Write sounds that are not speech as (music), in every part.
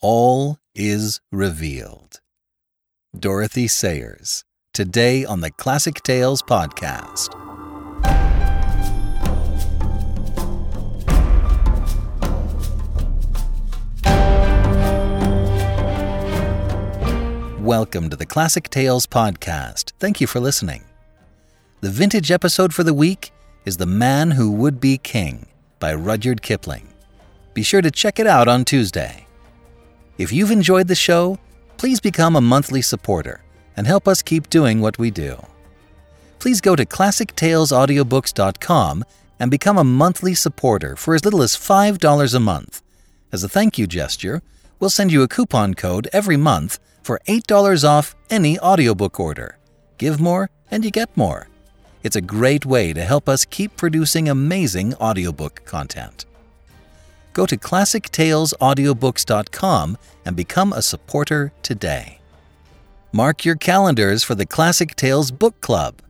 All is revealed. Dorothy Sayers, today on the Classic Tales podcast. Welcome to the Classic Tales podcast. Thank you for listening. The vintage episode for the week is The Man Who Would Be King by Rudyard Kipling. Be sure to check it out on Tuesday. If you've enjoyed the show, please become a monthly supporter and help us keep doing what we do. Please go to classictalesaudiobooks.com and become a monthly supporter for as little as $5 a month. As a thank you gesture, we'll send you a coupon code every month for $8 off any audiobook order. Give more and you get more. It's a great way to help us keep producing amazing audiobook content. Go to classictalesaudiobooks.com and become a supporter today. Mark your calendars for the Classic Tales Book Club.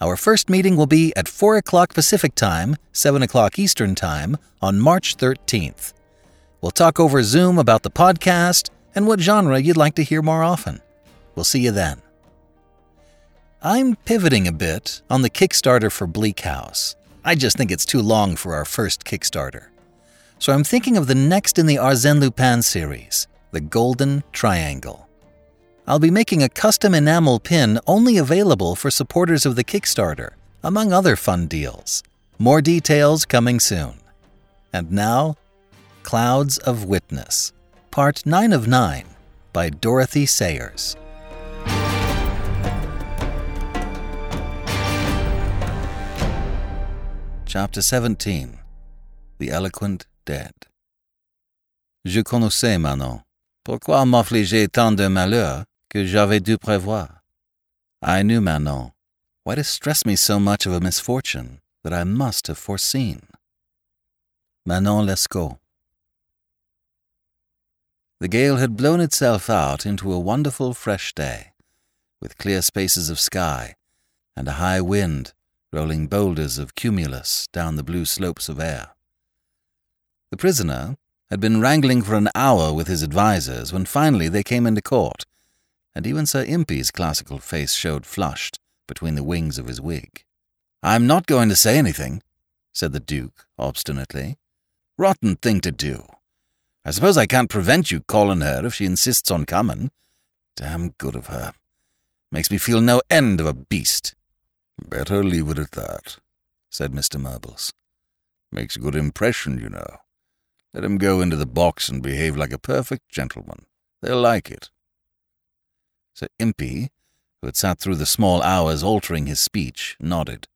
Our first meeting will be at 4 o'clock Pacific Time, 7 o'clock Eastern Time on March 13th. We'll talk over Zoom about the podcast and what genre you'd like to hear more often. We'll see you then. I'm pivoting a bit on the Kickstarter for Bleak House. I just think it's too long for our first Kickstarter. So I'm thinking of the next in the Arsène Lupin series, The Golden Triangle. I'll be making a custom enamel pin only available for supporters of the Kickstarter, among other fun deals. More details coming soon. And now, Clouds of Witness, Part 9 of 9 by Dorothy Sayers. Chapter 17 The Eloquent Dead. Je connaissais Manon. Pourquoi m'affliger tant de malheurs que j'avais dû prévoir? I knew Manon. Why distress me so much of a misfortune that I must have foreseen? Manon Lescaut. The gale had blown itself out into a wonderful fresh day, with clear spaces of sky and a high wind rolling boulders of cumulus down the blue slopes of air. The prisoner had been wrangling for an hour with his advisers when finally they came into court, and even Sir Impey's classical face showed flushed between the wings of his wig. I'm not going to say anything, said the Duke obstinately. Rotten thing to do. I suppose I can't prevent you calling her if she insists on coming. Damn good of her. Makes me feel no end of a beast. Better leave it at that, said Mr. Murbles. Makes a good impression, you know. Let him go into the box and behave like a perfect gentleman. They'll like it. Sir Impey, who had sat through the small hours altering his speech, nodded.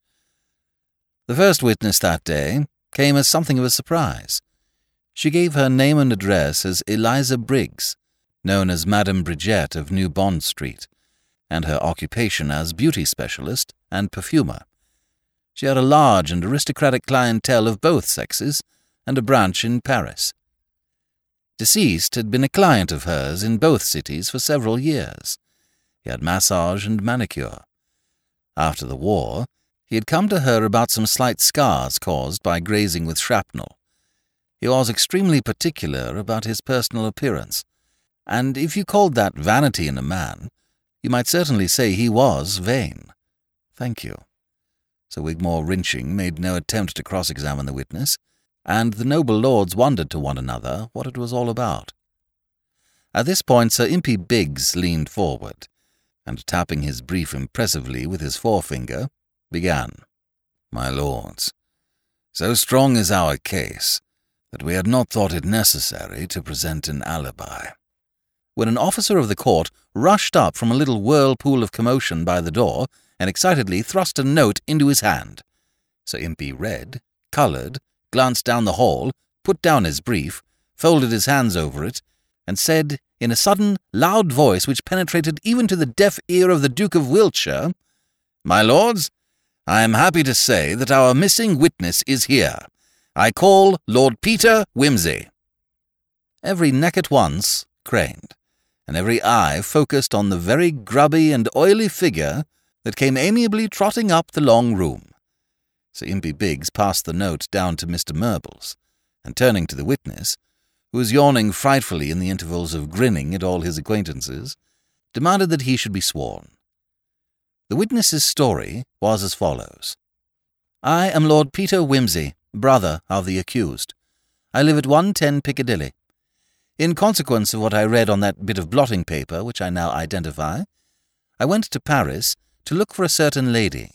The first witness that day came as something of a surprise. She gave her name and address as Eliza Briggs, known as Madame Bridget of New Bond Street, and her occupation as beauty specialist and perfumer. She had a large and aristocratic clientele of both sexes and a branch in Paris. Deceased had been a client of hers in both cities for several years. He had massage and manicure. After the war, he had come to her about some slight scars caused by grazing with shrapnel. He was extremely particular about his personal appearance, and if you called that vanity in a man, you might certainly say he was vain. Thank you. Sir Wigmore Wrinching made no attempt to cross examine the witness, and the noble lords wondered to one another what it was all about. At this point, Sir Impey Biggs leaned forward, and tapping his brief impressively with his forefinger, began. My lords, so strong is our case that we had not thought it necessary to present an alibi when an officer of the court rushed up from a little whirlpool of commotion by the door and excitedly thrust a note into his hand. Sir Impey read, coloured, glanced down the hall, put down his brief, folded his hands over it, and said, in a sudden, loud voice which penetrated even to the deaf ear of the Duke of Wiltshire, My lords, I am happy to say that our missing witness is here. I call Lord Peter Wimsey. Every neck at once craned and every eye focused on the very grubby and oily figure that came amiably trotting up the long room. Sir Impey Biggs passed the note down to Mr. Murbles, and turning to the witness, who was yawning frightfully in the intervals of grinning at all his acquaintances, demanded that he should be sworn. The witness's story was as follows I am Lord Peter Wimsey, brother of the accused. I live at 110 Piccadilly. In consequence of what I read on that bit of blotting paper which I now identify, I went to Paris to look for a certain lady.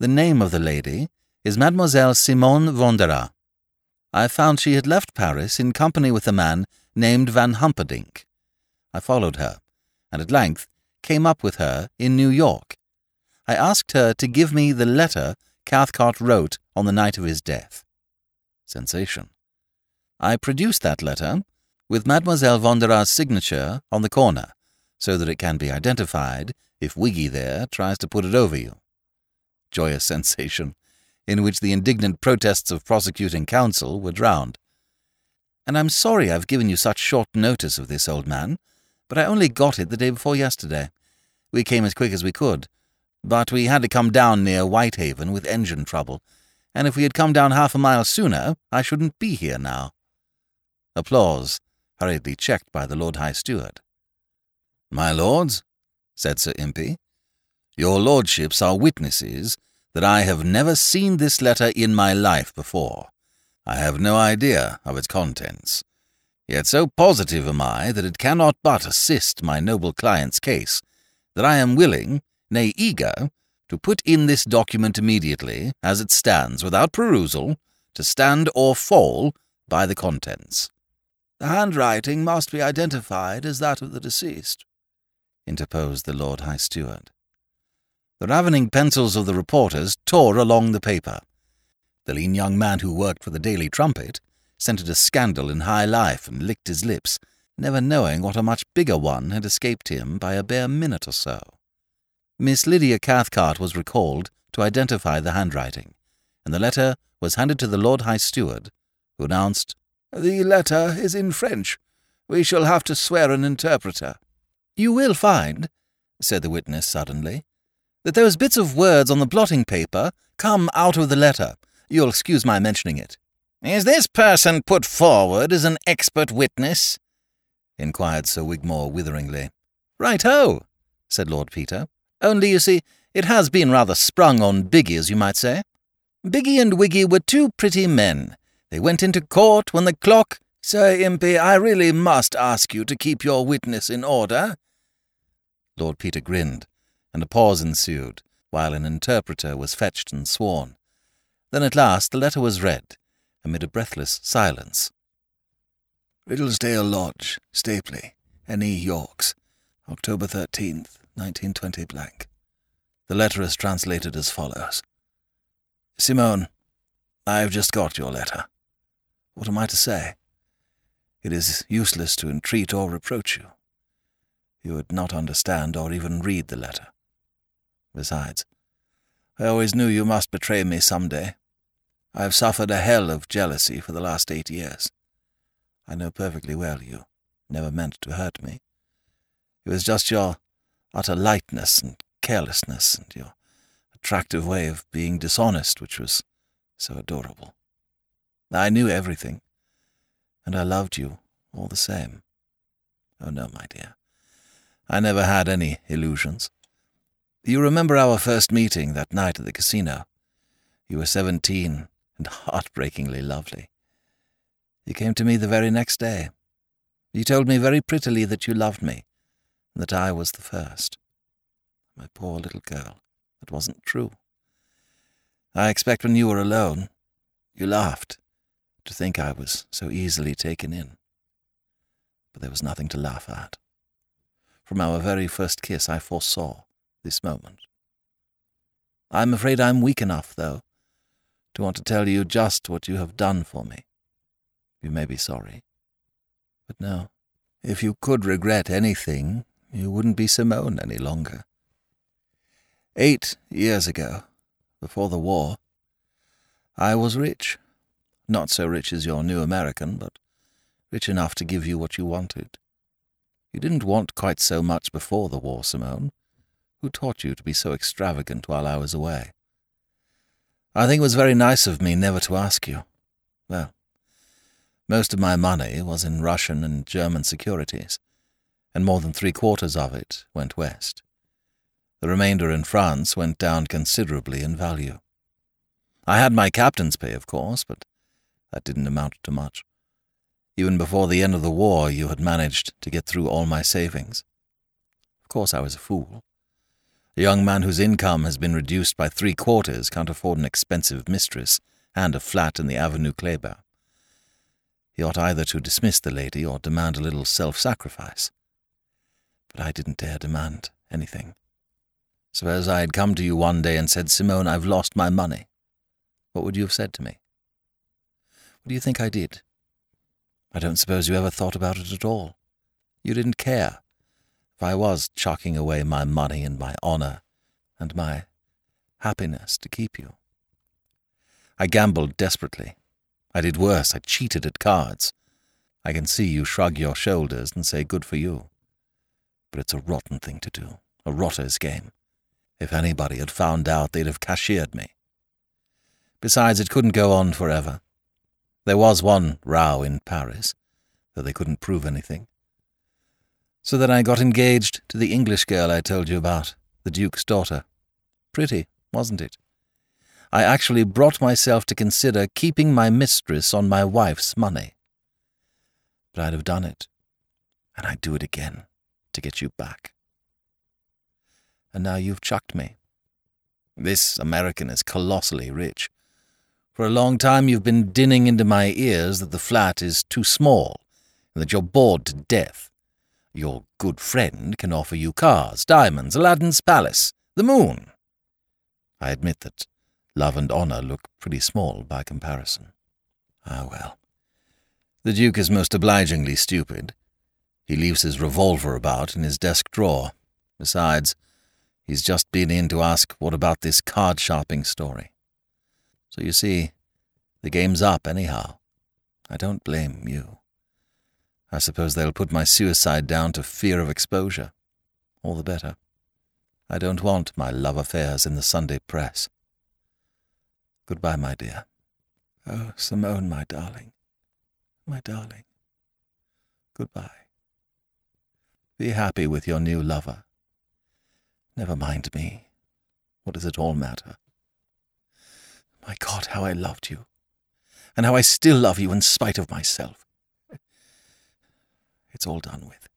The name of the lady is Mademoiselle Simone Vonderaa. I found she had left Paris in company with a man named Van Humperdinck. I followed her, and at length came up with her in New York. I asked her to give me the letter Cathcart wrote on the night of his death. Sensation. I produced that letter, with Mademoiselle Vonderaa's signature on the corner, so that it can be identified if Wiggy there tries to put it over you. Joyous (laughs) sensation, in which the indignant protests of prosecuting counsel were drowned. And I'm sorry I've given you such short notice of this, old man, but I only got it the day before yesterday. We came as quick as we could, but we had to come down near Whitehaven with engine trouble, and if we had come down half a mile sooner, I shouldn't be here now. Applause, hurriedly checked by the Lord High Steward. My lords, said Sir Impey, your lordships are witnesses that I have never seen this letter in my life before. I have no idea of its contents. Yet so positive am I that it cannot but assist my noble client's case, that I am willing, nay eager, to put in this document immediately, as it stands, without perusal, to stand or fall by the contents. The handwriting must be identified as that of the deceased, interposed the Lord High Steward. The ravening pencils of the reporters tore along the paper. The lean young man who worked for the Daily Trumpet scented a scandal in high life and licked his lips, never knowing what a much bigger one had escaped him by a bare minute or so. Miss Lydia Cathcart was recalled to identify the handwriting, and the letter was handed to the Lord High Steward, who announced, The letter is in French. We shall have to swear an interpreter. You will find, said the witness suddenly, that those bits of words on the blotting paper come out of the letter. You'll excuse my mentioning it. Is this person put forward as an expert witness? inquired Sir Wigmore witheringly. Right ho, said Lord Peter. Only, you see, it has been rather sprung on Biggie, as you might say. Biggie and Wiggy were two pretty men. They went into court when the clock. Sir Impey, I really must ask you to keep your witness in order. Lord Peter grinned, and a pause ensued, while an interpreter was fetched and sworn. Then at last the letter was read, amid a breathless silence. Riddlesdale Lodge, Stapley, N.E. Yorks, October 13th, 1920 blank. The letter is translated as follows Simone, I have just got your letter. What am I to say? It is useless to entreat or reproach you. You would not understand or even read the letter. Besides, I always knew you must betray me some day. I have suffered a hell of jealousy for the last eight years. I know perfectly well you never meant to hurt me. It was just your utter lightness and carelessness and your attractive way of being dishonest which was so adorable. I knew everything, and I loved you all the same. Oh, no, my dear. I never had any illusions. You remember our first meeting that night at the casino? You were seventeen and heartbreakingly lovely. You came to me the very next day. You told me very prettily that you loved me, and that I was the first. My poor little girl, that wasn't true. I expect when you were alone, you laughed to think I was so easily taken in. But there was nothing to laugh at. From our very first kiss, I foresaw this moment. I'm afraid I'm weak enough, though, to want to tell you just what you have done for me. You may be sorry. But no, if you could regret anything, you wouldn't be Simone any longer. Eight years ago, before the war, I was rich. Not so rich as your new American, but rich enough to give you what you wanted. You didn't want quite so much before the war, Simone. Who taught you to be so extravagant while I was away? I think it was very nice of me never to ask you. Well, Most of my money was in Russian and German securities, and more than three quarters of it went west. The remainder in France went down considerably in value. I had my captain's pay, of course, but that didn't amount to much. Even before the end of the war, you had managed to get through all my savings. Of course, I was a fool. A young man whose income has been reduced by three quarters can't afford an expensive mistress and a flat in the Avenue Kléber. He ought either to dismiss the lady or demand a little self sacrifice. But I didn't dare demand anything. Suppose I had come to you one day and said, Simone, I've lost my money. What would you have said to me? What do you think I did? I don't suppose you ever thought about it at all. You didn't care if I was chucking away my money and my honour and my happiness to keep you. I gambled desperately. I did worse, I cheated at cards. I can see you shrug your shoulders and say good for you. But it's a rotten thing to do, a rotter's game. If anybody had found out, they'd have cashiered me. Besides, it couldn't go on forever. There was one row in Paris, though they couldn't prove anything. So then I got engaged to the English girl I told you about, the Duke's daughter. Pretty, wasn't it? I actually brought myself to consider keeping my mistress on my wife's money. But I'd have done it, and I'd do it again to get you back and now you've chucked me. This American is colossally rich. For a long time you've been dinning into my ears that the flat is too small, and that you're bored to death. Your good friend can offer you cars, diamonds, Aladdin's palace, the moon. I admit that love and honour look pretty small by comparison. Ah, well. The Duke is most obligingly stupid. He leaves his revolver about in his desk drawer. Besides, He's just been in to ask what about this card sharping story. So you see, the game's up anyhow. I don't blame you. I suppose they'll put my suicide down to fear of exposure. All the better. I don't want my love affairs in the Sunday press. Goodbye, my dear. Oh, Simone, my darling. My darling. Goodbye. Be happy with your new lover. Never mind me. What does it all matter? My God, how I loved you, and how I still love you in spite of myself. It's all done with.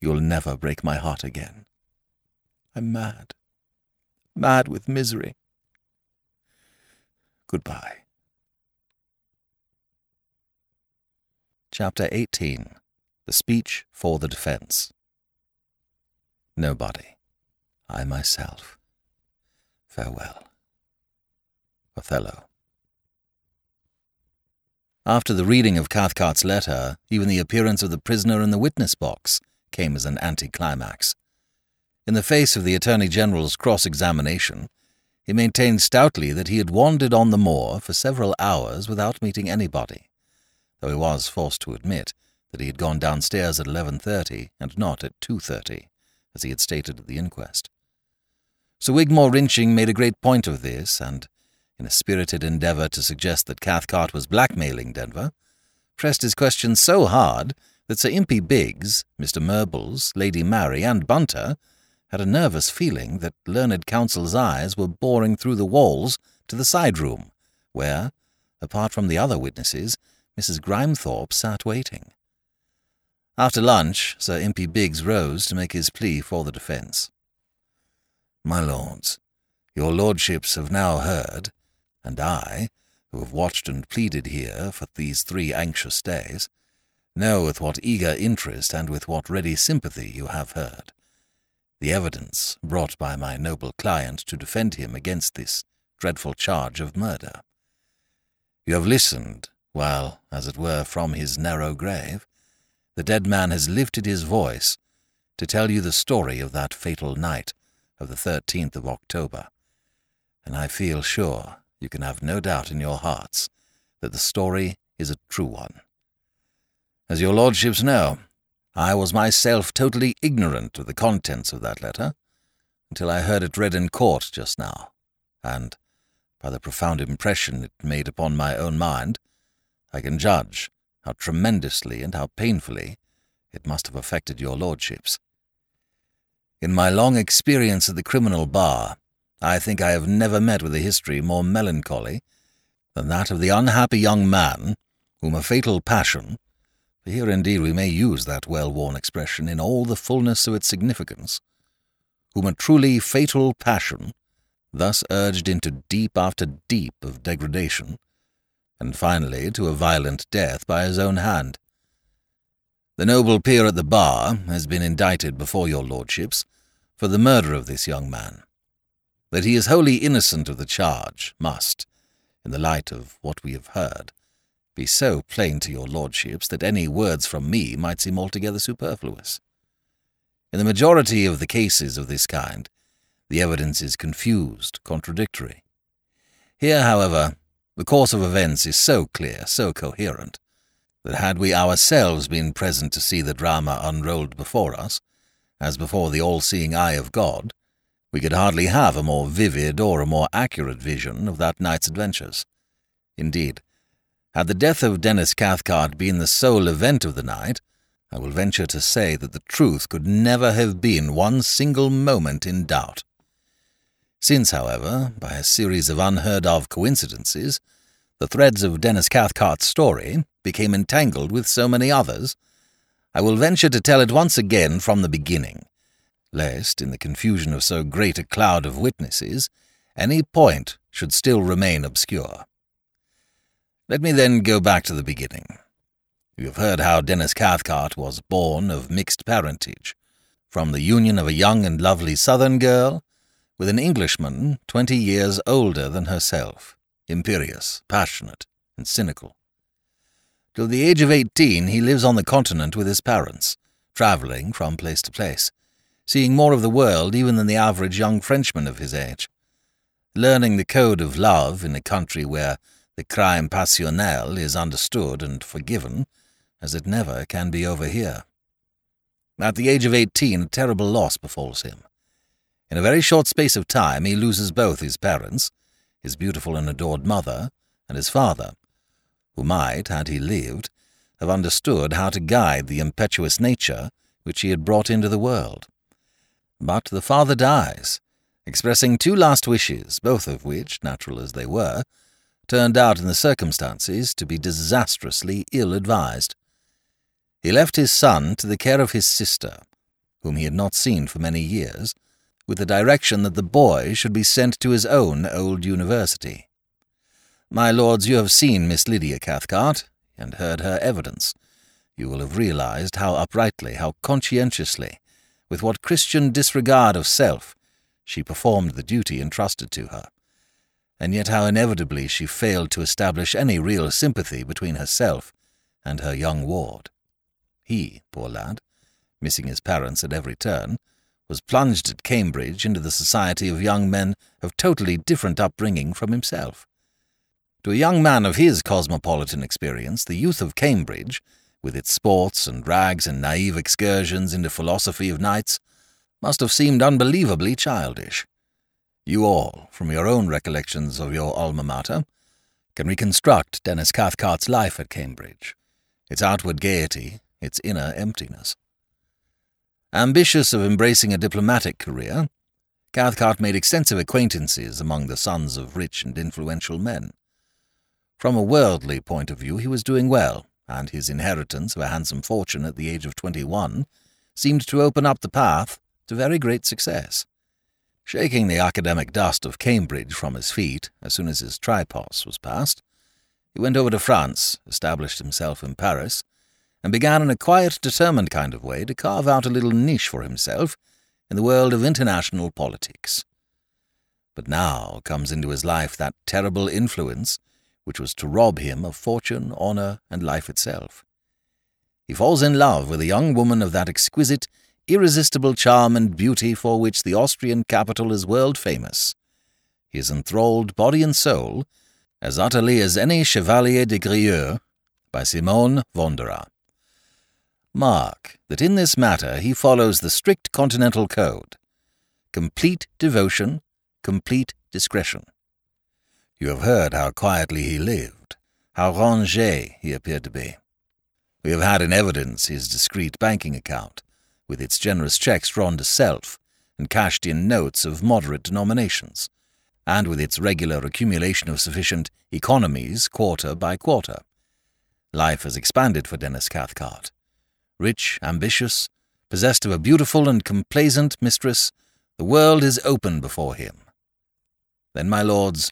You'll never break my heart again. I'm mad, mad with misery. Goodbye. Chapter 18 The Speech for the Defense Nobody. I myself. Farewell. Othello. After the reading of Cathcart's letter, even the appearance of the prisoner in the witness box came as an anticlimax. In the face of the Attorney General's cross examination, he maintained stoutly that he had wandered on the moor for several hours without meeting anybody, though he was forced to admit that he had gone downstairs at 11.30 and not at 2.30, as he had stated at the inquest. Sir Wigmore Wrinching made a great point of this, and, in a spirited endeavour to suggest that Cathcart was blackmailing Denver, pressed his question so hard that Sir Impey Biggs, Mr. Murbles, Lady Mary, and Bunter had a nervous feeling that learned counsel's eyes were boring through the walls to the side room, where, apart from the other witnesses, Mrs. Grimethorpe sat waiting. After lunch, Sir Impey Biggs rose to make his plea for the defence. My lords, your lordships have now heard, and I, who have watched and pleaded here for these three anxious days, know with what eager interest and with what ready sympathy you have heard the evidence brought by my noble client to defend him against this dreadful charge of murder. You have listened while, as it were, from his narrow grave, the dead man has lifted his voice to tell you the story of that fatal night of the 13th of October, and I feel sure you can have no doubt in your hearts that the story is a true one. As your lordships know, I was myself totally ignorant of the contents of that letter until I heard it read in court just now, and, by the profound impression it made upon my own mind, I can judge how tremendously and how painfully it must have affected your lordships. In my long experience at the criminal bar, I think I have never met with a history more melancholy than that of the unhappy young man whom a fatal passion, for here indeed we may use that well-worn expression in all the fullness of its significance, whom a truly fatal passion thus urged into deep after deep of degradation, and finally to a violent death by his own hand. The noble peer at the bar has been indicted before your lordships for the murder of this young man. That he is wholly innocent of the charge must, in the light of what we have heard, be so plain to your lordships that any words from me might seem altogether superfluous. In the majority of the cases of this kind, the evidence is confused, contradictory. Here, however, the course of events is so clear, so coherent, that had we ourselves been present to see the drama unrolled before us, as before the all-seeing eye of God, we could hardly have a more vivid or a more accurate vision of that night's adventures. Indeed, had the death of Dennis Cathcart been the sole event of the night, I will venture to say that the truth could never have been one single moment in doubt. Since, however, by a series of unheard-of coincidences, the threads of Dennis Cathcart's story became entangled with so many others, I will venture to tell it once again from the beginning, lest, in the confusion of so great a cloud of witnesses, any point should still remain obscure. Let me then go back to the beginning. You have heard how Dennis Cathcart was born of mixed parentage, from the union of a young and lovely southern girl with an Englishman twenty years older than herself, imperious, passionate, and cynical. Till the age of eighteen he lives on the continent with his parents, travelling from place to place, seeing more of the world even than the average young Frenchman of his age, learning the code of love in a country where the crime passionnel is understood and forgiven, as it never can be over here. At the age of eighteen, a terrible loss befalls him. In a very short space of time, he loses both his parents, his beautiful and adored mother, and his father, who might, had he lived, have understood how to guide the impetuous nature which he had brought into the world. But the father dies, expressing two last wishes, both of which, natural as they were, turned out in the circumstances to be disastrously ill advised. He left his son to the care of his sister, whom he had not seen for many years, with the direction that the boy should be sent to his own old university. My lords, you have seen Miss Lydia Cathcart, and heard her evidence. You will have realized how uprightly, how conscientiously, with what Christian disregard of self, she performed the duty entrusted to her and yet how inevitably she failed to establish any real sympathy between herself and her young ward. He, poor lad, missing his parents at every turn, was plunged at Cambridge into the society of young men of totally different upbringing from himself. To a young man of his cosmopolitan experience, the youth of Cambridge, with its sports and rags and naive excursions into philosophy of nights, must have seemed unbelievably childish. You all, from your own recollections of your alma mater, can reconstruct Dennis Cathcart's life at Cambridge, its outward gaiety, its inner emptiness. Ambitious of embracing a diplomatic career, Cathcart made extensive acquaintances among the sons of rich and influential men. From a worldly point of view, he was doing well, and his inheritance of a handsome fortune at the age of twenty-one seemed to open up the path to very great success. Shaking the academic dust of Cambridge from his feet as soon as his tripos was passed, he went over to France, established himself in Paris, and began in a quiet, determined kind of way to carve out a little niche for himself in the world of international politics. But now comes into his life that terrible influence which was to rob him of fortune, honour, and life itself. He falls in love with a young woman of that exquisite, irresistible charm and beauty for which the Austrian capital is world famous. He is enthralled body and soul, as utterly as any Chevalier de Grieux, by Simone Vonderaa. Mark that in this matter he follows the strict continental code. Complete devotion, complete discretion. You have heard how quietly he lived, how rangé he appeared to be. We have had in evidence his discreet banking account, with its generous checks drawn to self and cashed in notes of moderate denominations, and with its regular accumulation of sufficient economies quarter by quarter. Life has expanded for Dennis Cathcart. Rich, ambitious, possessed of a beautiful and complaisant mistress, the world is open before him. Then, my lords,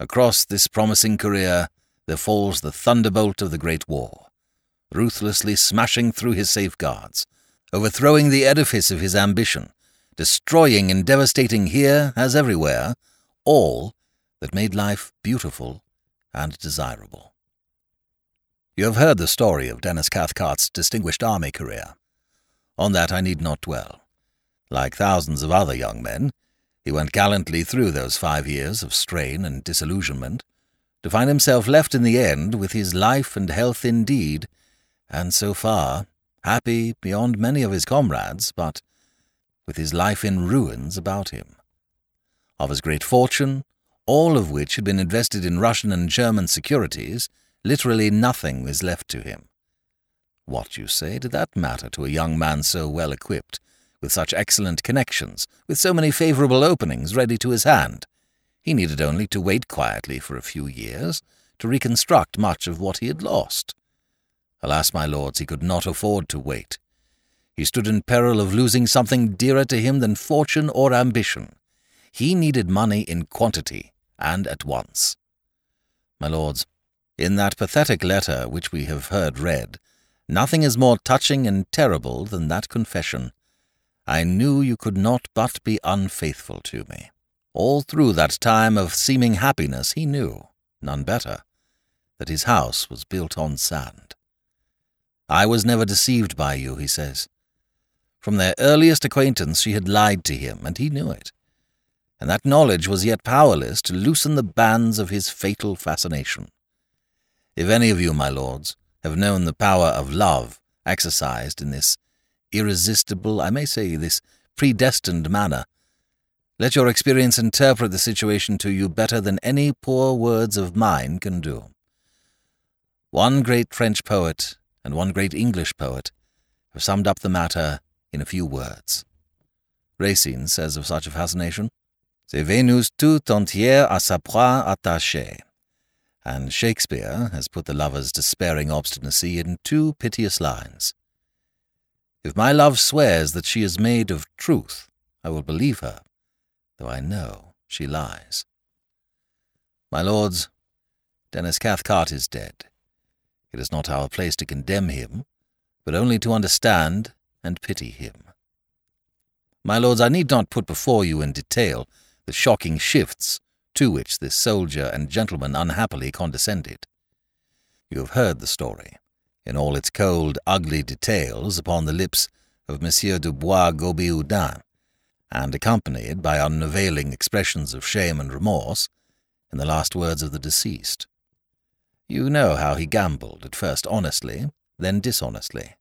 across this promising career there falls the thunderbolt of the Great War, ruthlessly smashing through his safeguards, overthrowing the edifice of his ambition, destroying and devastating here as everywhere all that made life beautiful and desirable. You have heard the story of Dennis Cathcart's distinguished army career. On that I need not dwell. Like thousands of other young men, he went gallantly through those five years of strain and disillusionment, to find himself left in the end with his life and health indeed, and so far happy beyond many of his comrades, but with his life in ruins about him. Of his great fortune, all of which had been invested in Russian and German securities, literally nothing was left to him. What, you say, did that matter to a young man so well equipped, with such excellent connections, with so many favourable openings ready to his hand? He needed only to wait quietly for a few years to reconstruct much of what he had lost. Alas, my lords, he could not afford to wait. He stood in peril of losing something dearer to him than fortune or ambition. He needed money in quantity, and at once. My lords, in that pathetic letter which we have heard read, nothing is more touching and terrible than that confession. I knew you could not but be unfaithful to me. All through that time of seeming happiness he knew, none better, that his house was built on sand. I was never deceived by you, he says. From their earliest acquaintance she had lied to him, and he knew it. And that knowledge was yet powerless to loosen the bands of his fatal fascination. If any of you, my lords, have known the power of love exercised in this irresistible, I may say this predestined manner, let your experience interpret the situation to you better than any poor words of mine can do. One great French poet and one great English poet have summed up the matter in a few words. Racine says of such a fascination, C'est Vénus tout entière à sa proie attachée. And Shakespeare has put the lover's despairing obstinacy in two piteous lines. If my love swears that she is made of truth, I will believe her, though I know she lies. My lords, Dennis Cathcart is dead. It is not our place to condemn him, but only to understand and pity him. My lords, I need not put before you in detail the shocking shifts to which this soldier and gentleman unhappily condescended. You have heard the story, in all its cold, ugly details, upon the lips of Monsieur de Bois Gobihoudin, and accompanied by unavailing expressions of shame and remorse in the last words of the deceased. You know how he gambled, at first honestly, then dishonestly.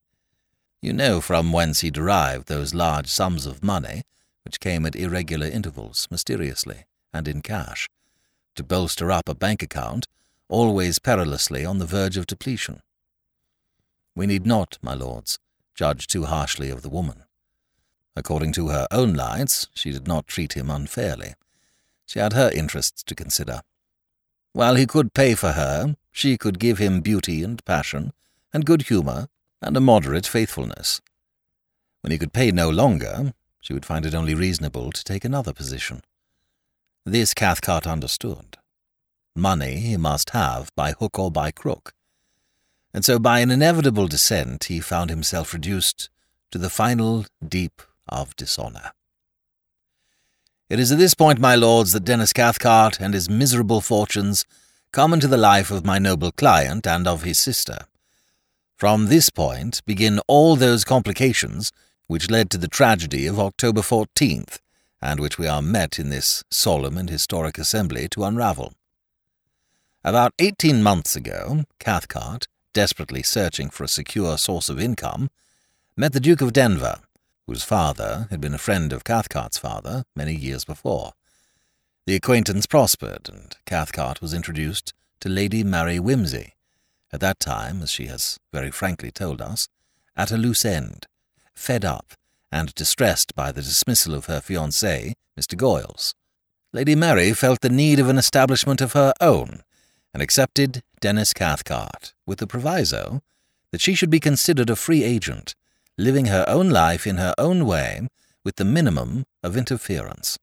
You know from whence he derived those large sums of money which came at irregular intervals, mysteriously, and in cash, to bolster up a bank account always perilously on the verge of depletion. We need not, my lords, judge too harshly of the woman. According to her own lights, she did not treat him unfairly. She had her interests to consider. While he could pay for her, she could give him beauty and passion, and good humour, and a moderate faithfulness. When he could pay no longer, she would find it only reasonable to take another position. This Cathcart understood. Money he must have by hook or by crook. And so by an inevitable descent he found himself reduced to the final deep of dishonour. It is at this point, my lords, that Dennis Cathcart and his miserable fortunes come into the life of my noble client and of his sister. From this point begin all those complications which led to the tragedy of October 14th, and which we are met in this solemn and historic assembly to unravel. About eighteen months ago, Cathcart, desperately searching for a secure source of income, met the Duke of Denver, whose father had been a friend of Cathcart's father many years before. The acquaintance prospered, and Cathcart was introduced to Lady Mary Wimsey, at that time, as she has very frankly told us, at a loose end, fed up and distressed by the dismissal of her fiancé, Mr. Goyles. Lady Mary felt the need of an establishment of her own, and accepted Dennis Cathcart, with the proviso that she should be considered a free agent, living her own life in her own way, with the minimum of interference.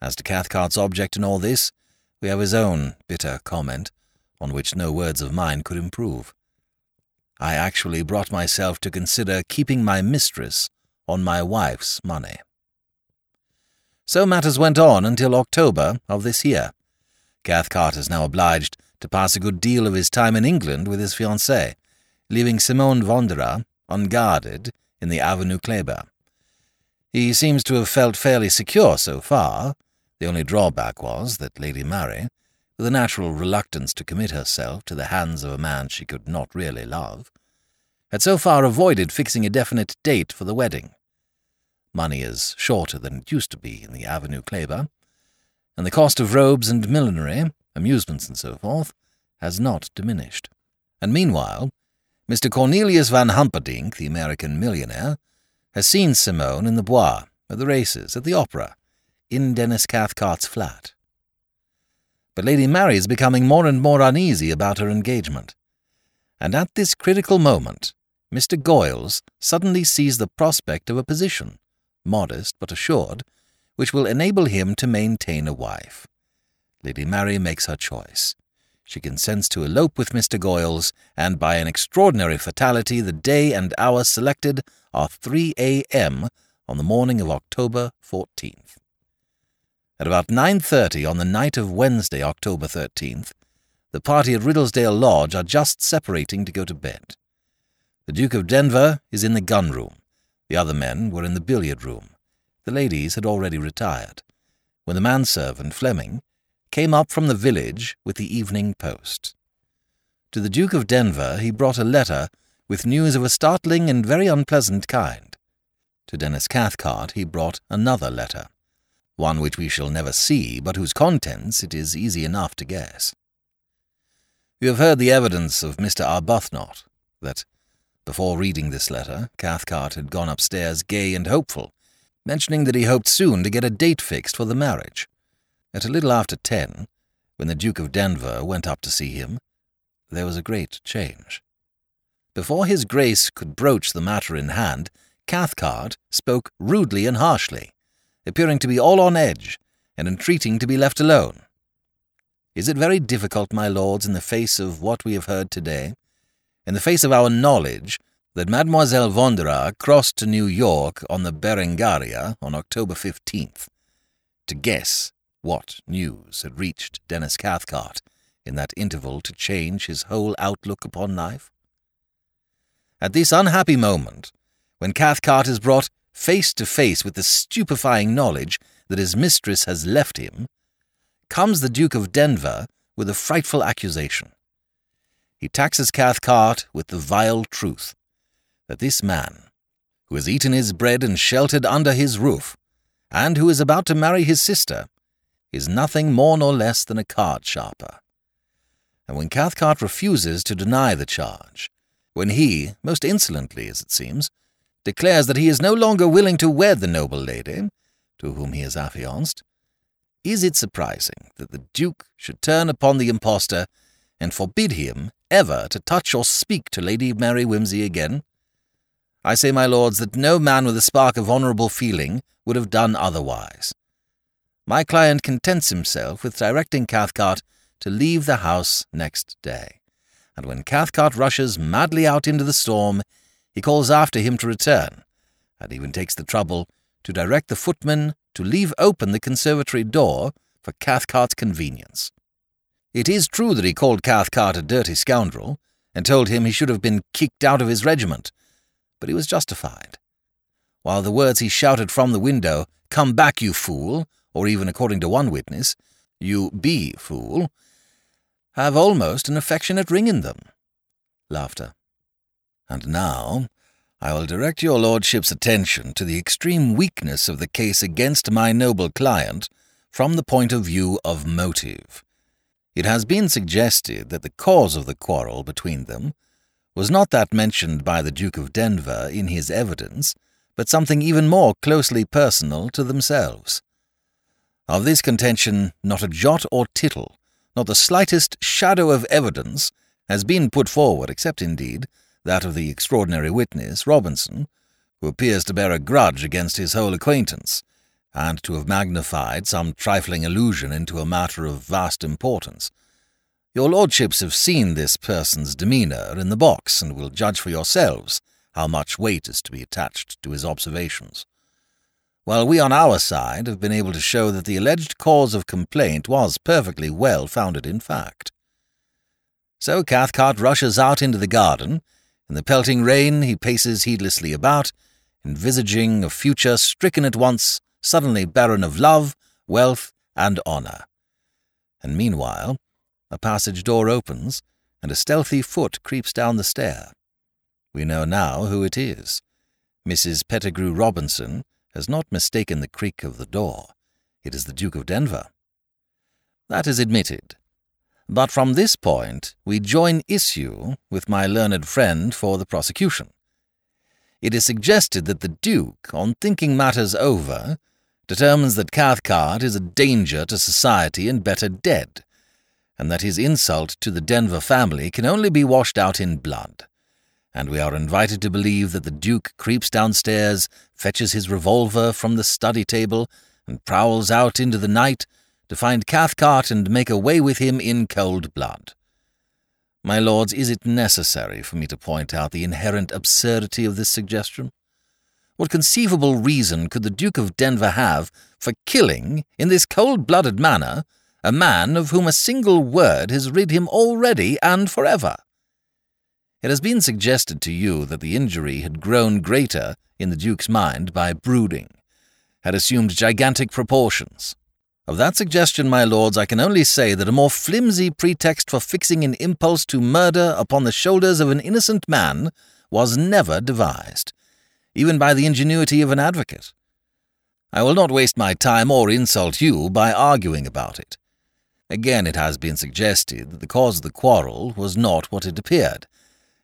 As to Cathcart's object in all this, we have his own bitter comment, on which no words of mine could improve. I actually brought myself to consider keeping my mistress on my wife's money. So matters went on until October of this year. Cathcart is now obliged to pass a good deal of his time in England with his fiancée, leaving Simone Vonderaa unguarded in the Avenue Kléber. He seems to have felt fairly secure so far. The only drawback was that Lady Mary, with a natural reluctance to commit herself to the hands of a man she could not really love, had so far avoided fixing a definite date for the wedding. Money is shorter than it used to be in the Avenue Kléber, and the cost of robes and millinery, amusements and so forth, has not diminished. And meanwhile, Mr. Cornelius Van Humperdinck, the American millionaire, has seen Simone in the Bois, at the races, at the opera, in Dennis Cathcart's flat. But Lady Mary is becoming more and more uneasy about her engagement. And at this critical moment, Mr. Goyles suddenly sees the prospect of a position, modest but assured, which will enable him to maintain a wife. Lady Mary makes her choice. She consents to elope with Mr. Goyles, and by an extraordinary fatality, the day and hour selected are 3 a.m. on the morning of October 14th. At about 9.30 on the night of Wednesday, October 13th, the party at Riddlesdale Lodge are just separating to go to bed. The Duke of Denver is in the gun room. The other men were in the billiard room. The ladies had already retired. When the manservant, Fleming, came up from the village with the evening post. To the Duke of Denver he brought a letter with news of a startling and very unpleasant kind. To Dennis Cathcart he brought another letter one which we shall never see, but whose contents it is easy enough to guess. You have heard the evidence of Mr. Arbuthnot, that, before reading this letter, Cathcart had gone upstairs gay and hopeful, mentioning that he hoped soon to get a date fixed for the marriage. At a little after ten, when the Duke of Denver went up to see him, there was a great change. Before his Grace could broach the matter in hand, Cathcart spoke rudely and harshly appearing to be all on edge, and entreating to be left alone. Is it very difficult, my lords, in the face of what we have heard today, in the face of our knowledge that Mademoiselle Vonderaa crossed to New York on the Berengaria on October 15th, to guess what news had reached Dennis Cathcart in that interval to change his whole outlook upon life? At this unhappy moment, when Cathcart is brought face to face with the stupefying knowledge that his mistress has left him, comes the Duke of Denver with a frightful accusation. He taxes Cathcart with the vile truth that this man, who has eaten his bread and sheltered under his roof, and who is about to marry his sister, is nothing more nor less than a card sharper. And when Cathcart refuses to deny the charge, when he, most insolently as it seems, declares that he is no longer willing to wed the noble lady, to whom he is affianced, is it surprising that the Duke should turn upon the impostor and forbid him ever to touch or speak to Lady Mary Wimsey again? I say, my lords, that no man with a spark of honourable feeling would have done otherwise. My client contents himself with directing Cathcart to leave the house next day, and when Cathcart rushes madly out into the storm, he calls after him to return, and even takes the trouble to direct the footman to leave open the conservatory door for Cathcart's convenience. It is true that he called Cathcart a dirty scoundrel, and told him he should have been kicked out of his regiment, but he was justified. While the words he shouted from the window, Come back, you fool, or even according to one witness, You be fool, have almost an affectionate ring in them. Laughter. And now I will direct your lordship's attention to the extreme weakness of the case against my noble client from the point of view of motive. It has been suggested that the cause of the quarrel between them was not that mentioned by the Duke of Denver in his evidence, but something even more closely personal to themselves. Of this contention, not a jot or tittle, not the slightest shadow of evidence, has been put forward, except indeed that of the extraordinary witness, Robinson, who appears to bear a grudge against his whole acquaintance, and to have magnified some trifling allusion into a matter of vast importance. Your lordships have seen this person's demeanour in the box, and will judge for yourselves how much weight is to be attached to his observations. While we on our side have been able to show that the alleged cause of complaint was perfectly well founded in fact. So Cathcart rushes out into the garden. In the pelting rain he paces heedlessly about, envisaging a future stricken at once suddenly barren of love, wealth, and honour. And meanwhile, a passage door opens, and a stealthy foot creeps down the stair. We know now who it is. Mrs. Pettigrew Robinson has not mistaken the creak of the door. It is the Duke of Denver. That is admitted. But from this point, we join issue with my learned friend for the prosecution. It is suggested that the Duke, on thinking matters over, determines that Cathcart is a danger to society and better dead, and that his insult to the Denver family can only be washed out in blood. And we are invited to believe that the Duke creeps downstairs, fetches his revolver from the study table, and prowls out into the night to find Cathcart and make away with him in cold blood. My lords, is it necessary for me to point out the inherent absurdity of this suggestion? What conceivable reason could the Duke of Denver have for killing, in this cold-blooded manner, a man of whom a single word has rid him already and forever? It has been suggested to you that the injury had grown greater in the Duke's mind by brooding, had assumed gigantic proportions. Of that suggestion, my lords, I can only say that a more flimsy pretext for fixing an impulse to murder upon the shoulders of an innocent man was never devised, even by the ingenuity of an advocate. I will not waste my time or insult you by arguing about it. Again, it has been suggested that the cause of the quarrel was not what it appeared,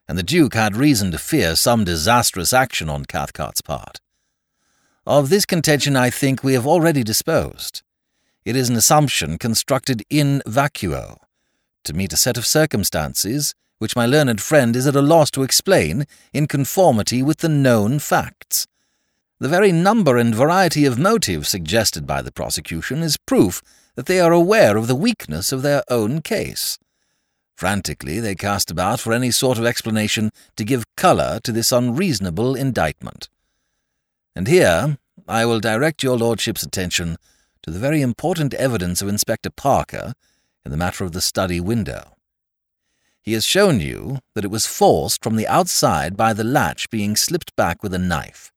and the Duke had reason to fear some disastrous action on Cathcart's part. Of this contention I think we have already disposed. It is an assumption constructed in vacuo, to meet a set of circumstances which my learned friend is at a loss to explain in conformity with the known facts. The very number and variety of motives suggested by the prosecution is proof that they are aware of the weakness of their own case. Frantically, they cast about for any sort of explanation to give colour to this unreasonable indictment. And here I will direct your lordship's attention to the very important evidence of Inspector Parker in the matter of the study window. He has shown you that it was forced from the outside by the latch being slipped back with a knife.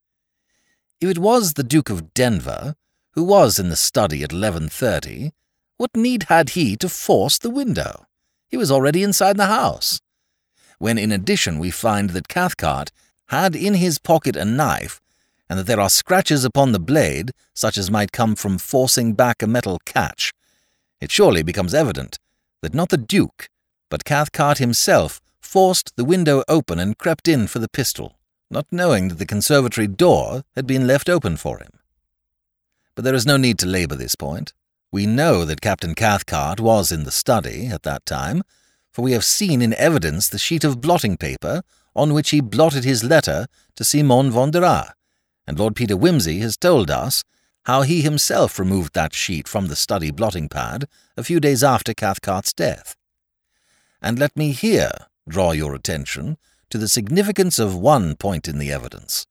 If it was the Duke of Denver, who was in the study at 11.30, what need had he to force the window? He was already inside the house. When in addition we find that Cathcart had in his pocket a knife and that there are scratches upon the blade, such as might come from forcing back a metal catch, it surely becomes evident that not the Duke, but Cathcart himself forced the window open and crept in for the pistol, not knowing that the conservatory door had been left open for him. But there is no need to labour this point. We know that Captain Cathcart was in the study at that time, for we have seen in evidence the sheet of blotting paper on which he blotted his letter to Simon Vonderaa, and Lord Peter Wimsey has told us how he himself removed that sheet from the study blotting pad a few days after Cathcart's death. And let me here draw your attention to the significance of one point in the evidence.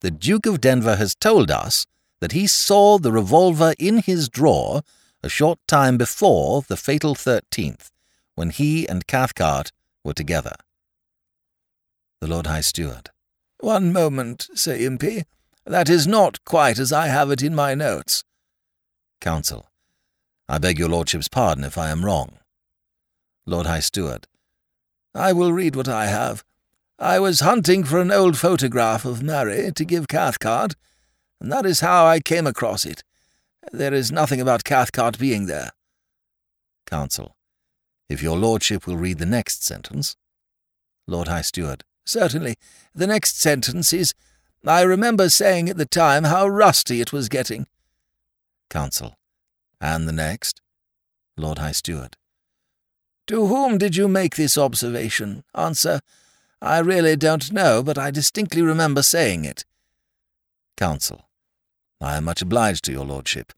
The Duke of Denver has told us that he saw the revolver in his drawer a short time before the fatal 13th, when he and Cathcart were together. The Lord High Steward. One moment, Sir Impey. That is not quite as I have it in my notes. Counsel. I beg your lordship's pardon if I am wrong. Lord High Steward. I will read what I have. I was hunting for an old photograph of Mary to give Cathcart, and that is how I came across it. There is nothing about Cathcart being there. Counsel. If your lordship will read the next sentence. Lord High Steward. Certainly. The next sentence is, I remember saying at the time how rusty it was getting. Counsel. And the next? Lord High Steward. To whom did you make this observation? Answer. I really don't know, but I distinctly remember saying it. Counsel. I am much obliged to your lordship.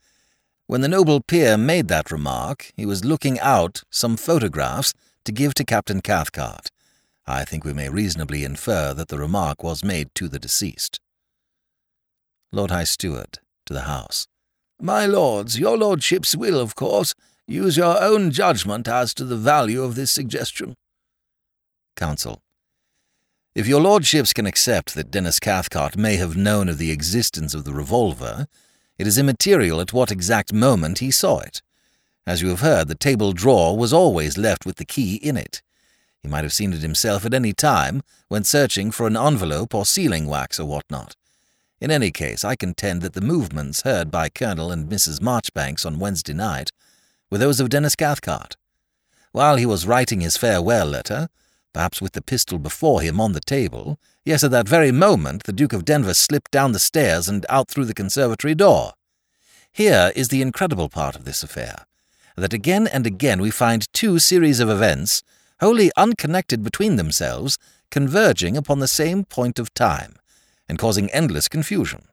When the noble peer made that remark, he was looking out some photographs to give to Captain Cathcart. I think we may reasonably infer that the remark was made to the deceased. Lord High Steward to the House. My lords, your lordships will, of course, use your own judgment as to the value of this suggestion. Counsel. If your lordships can accept that Dennis Cathcart may have known of the existence of the revolver, it is immaterial at what exact moment he saw it. As you have heard, the table drawer was always left with the key in it. He might have seen it himself at any time when searching for an envelope or sealing wax or what not. In any case, I contend that the movements heard by Colonel and Mrs. Marchbanks on Wednesday night were those of Dennis Cathcart. While he was writing his farewell letter, perhaps with the pistol before him on the table, yes, at that very moment the Duke of Denver slipped down the stairs and out through the conservatory door. Here is the incredible part of this affair, that again and again we find two series of events wholly unconnected between themselves, converging upon the same point of time, and causing endless confusion.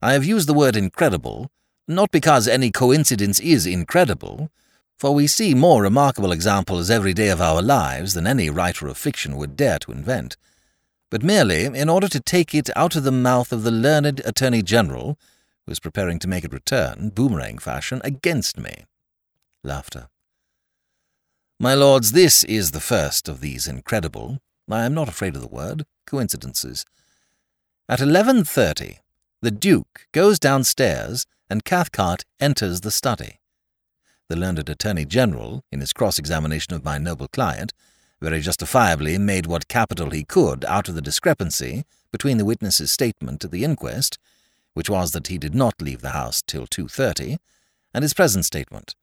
I have used the word incredible, not because any coincidence is incredible, for we see more remarkable examples every day of our lives than any writer of fiction would dare to invent, but merely in order to take it out of the mouth of the learned Attorney General, who is preparing to make it return, boomerang fashion, against me. Laughter. My lords, this is the first of these incredible, I am not afraid of the word, coincidences. At 11.30, the Duke goes downstairs and Cathcart enters the study. The learned Attorney General, in his cross-examination of my noble client, very justifiably made what capital he could out of the discrepancy between the witness's statement at the inquest, which was that he did not leave the house till 2.30, and his present statement,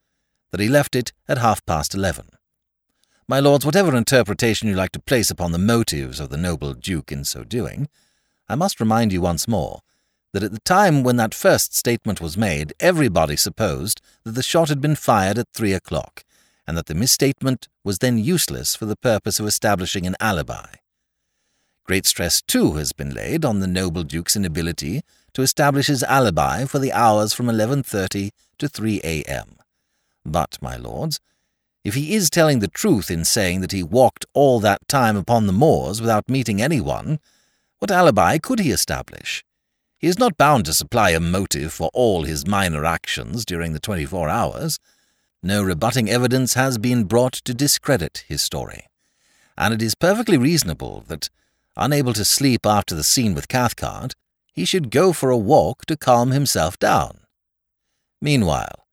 that he left it at half past eleven. My lords, whatever interpretation you like to place upon the motives of the noble Duke in so doing, I must remind you once more that at the time when that first statement was made, everybody supposed that the shot had been fired at three o'clock, and that the misstatement was then useless for the purpose of establishing an alibi. Great stress, too, has been laid on the noble Duke's inability to establish his alibi for the hours from 11.30 to 3 a.m. But, my lords, if he is telling the truth in saying that he walked all that time upon the moors without meeting anyone, what alibi could he establish? He is not bound to supply a motive for all his minor actions during the twenty-four hours. No rebutting evidence has been brought to discredit his story, and it is perfectly reasonable that, unable to sleep after the scene with Cathcart, he should go for a walk to calm himself down. Meanwhile,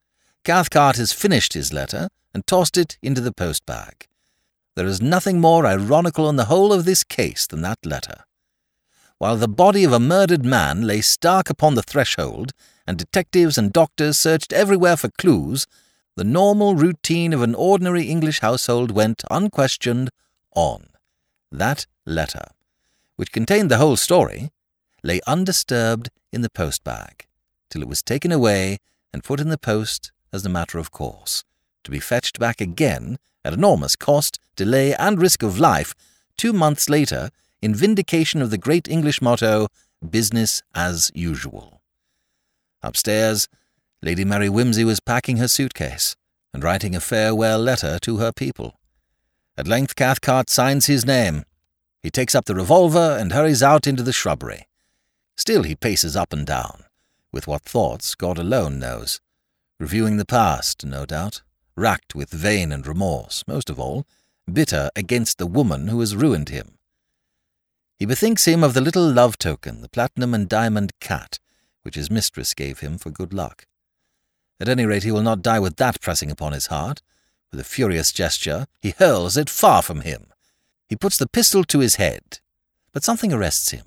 Cathcart has finished his letter and tossed it into the post bag. There is nothing more ironical in the whole of this case than that letter. While the body of a murdered man lay stark upon the threshold, and detectives and doctors searched everywhere for clues, the normal routine of an ordinary English household went, unquestioned, on. That letter, which contained the whole story, lay undisturbed in the post bag, till it was taken away and put in the post as a matter of course to be fetched back again at enormous cost, delay, and risk of life two months later in vindication of the great English motto, business as usual. Upstairs, Lady Mary Wimsey was packing her suitcase and writing a farewell letter to her people. At length Cathcart signs his name. He takes up the revolver and hurries out into the shrubbery. Still he paces up and down, with what thoughts God alone knows, reviewing the past, no doubt, racked with vain and remorse, most of all, bitter against the woman who has ruined him. He bethinks him of the little love token, the platinum and diamond cat, which his mistress gave him for good luck. At any rate, he will not die with that pressing upon his heart. With a furious gesture, he hurls it far from him. He puts the pistol to his head, but something arrests him.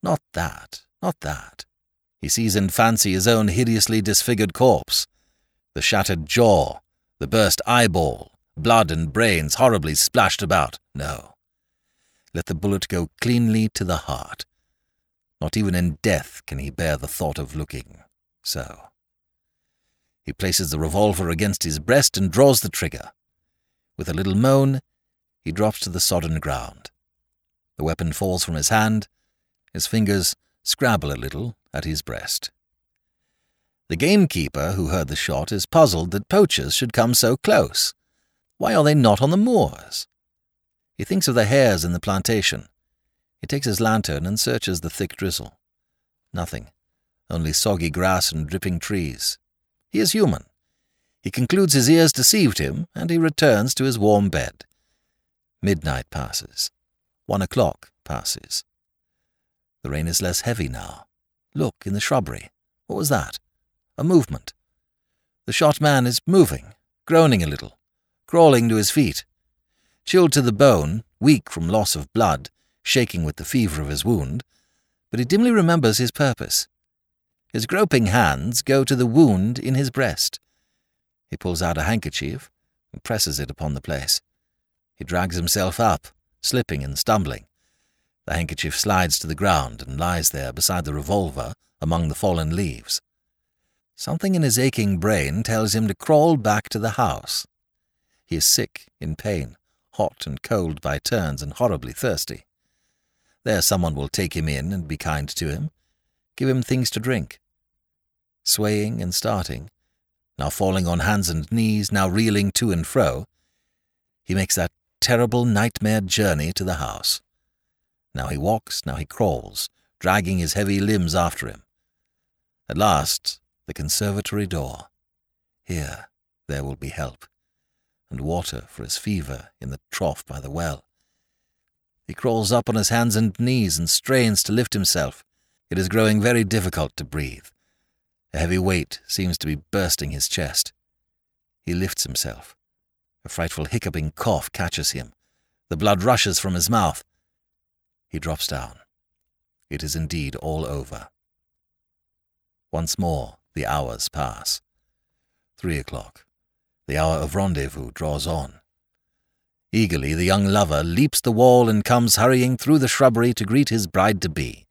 Not that, not that. He sees in fancy his own hideously disfigured corpse, the shattered jaw, the burst eyeball, blood and brains horribly splashed about. No. Let the bullet go cleanly to the heart. Not even in death can he bear the thought of looking so. He places the revolver against his breast and draws the trigger. With a little moan, he drops to the sodden ground. The weapon falls from his hand. His fingers scrabble a little at his breast. The gamekeeper who heard the shot is puzzled that poachers should come so close. Why are they not on the moors? He thinks of the hares in the plantation. He takes his lantern and searches the thick drizzle. Nothing, only soggy grass and dripping trees. He is human. He concludes his ears deceived him, and he returns to his warm bed. Midnight passes. One o'clock passes. The rain is less heavy now. Look, in the shrubbery. What was that? A movement. The shot man is moving, groaning a little, crawling to his feet. Chilled to the bone, weak from loss of blood, shaking with the fever of his wound, but he dimly remembers his purpose. His groping hands go to the wound in his breast. He pulls out a handkerchief and presses it upon the place. He drags himself up, slipping and stumbling. The handkerchief slides to the ground and lies there beside the revolver among the fallen leaves. Something in his aching brain tells him to crawl back to the house. He is sick, in pain, hot and cold by turns, and horribly thirsty. There someone will take him in and be kind to him, give him things to drink. Swaying and starting, now falling on hands and knees, now reeling to and fro, he makes that terrible nightmare journey to the house. Now he walks, now he crawls, dragging his heavy limbs after him. At last, the conservatory door. Here, there will be help, and water for his fever in the trough by the well. He crawls up on his hands and knees and strains to lift himself. It is growing very difficult to breathe. A heavy weight seems to be bursting his chest. He lifts himself. A frightful hiccuping cough catches him. The blood rushes from his mouth. He drops down. It is indeed all over. Once more the hours pass. Three o'clock. The hour of rendezvous draws on. Eagerly the young lover leaps the wall and comes hurrying through the shrubbery to greet his bride-to-be.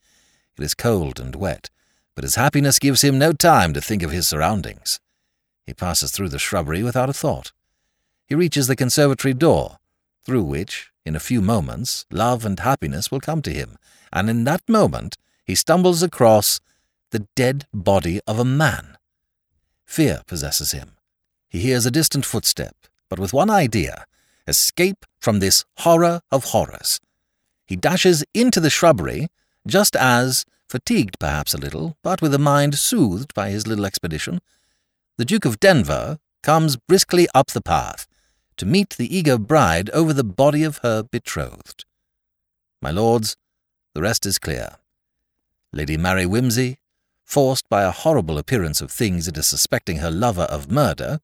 It is cold and wet, but his happiness gives him no time to think of his surroundings. He passes through the shrubbery without a thought. He reaches the conservatory door, through which, in a few moments, love and happiness will come to him, and in that moment he stumbles across the dead body of a man. Fear possesses him. He hears a distant footstep, but with one idea escape from this horror of horrors. He dashes into the shrubbery just as, fatigued perhaps a little, but with a mind soothed by his little expedition, the Duke of Denver comes briskly up the path to meet the eager bride over the body of her betrothed. My lords, the rest is clear. Lady Mary Wimsey, forced by a horrible appearance of things into suspecting her lover of murder,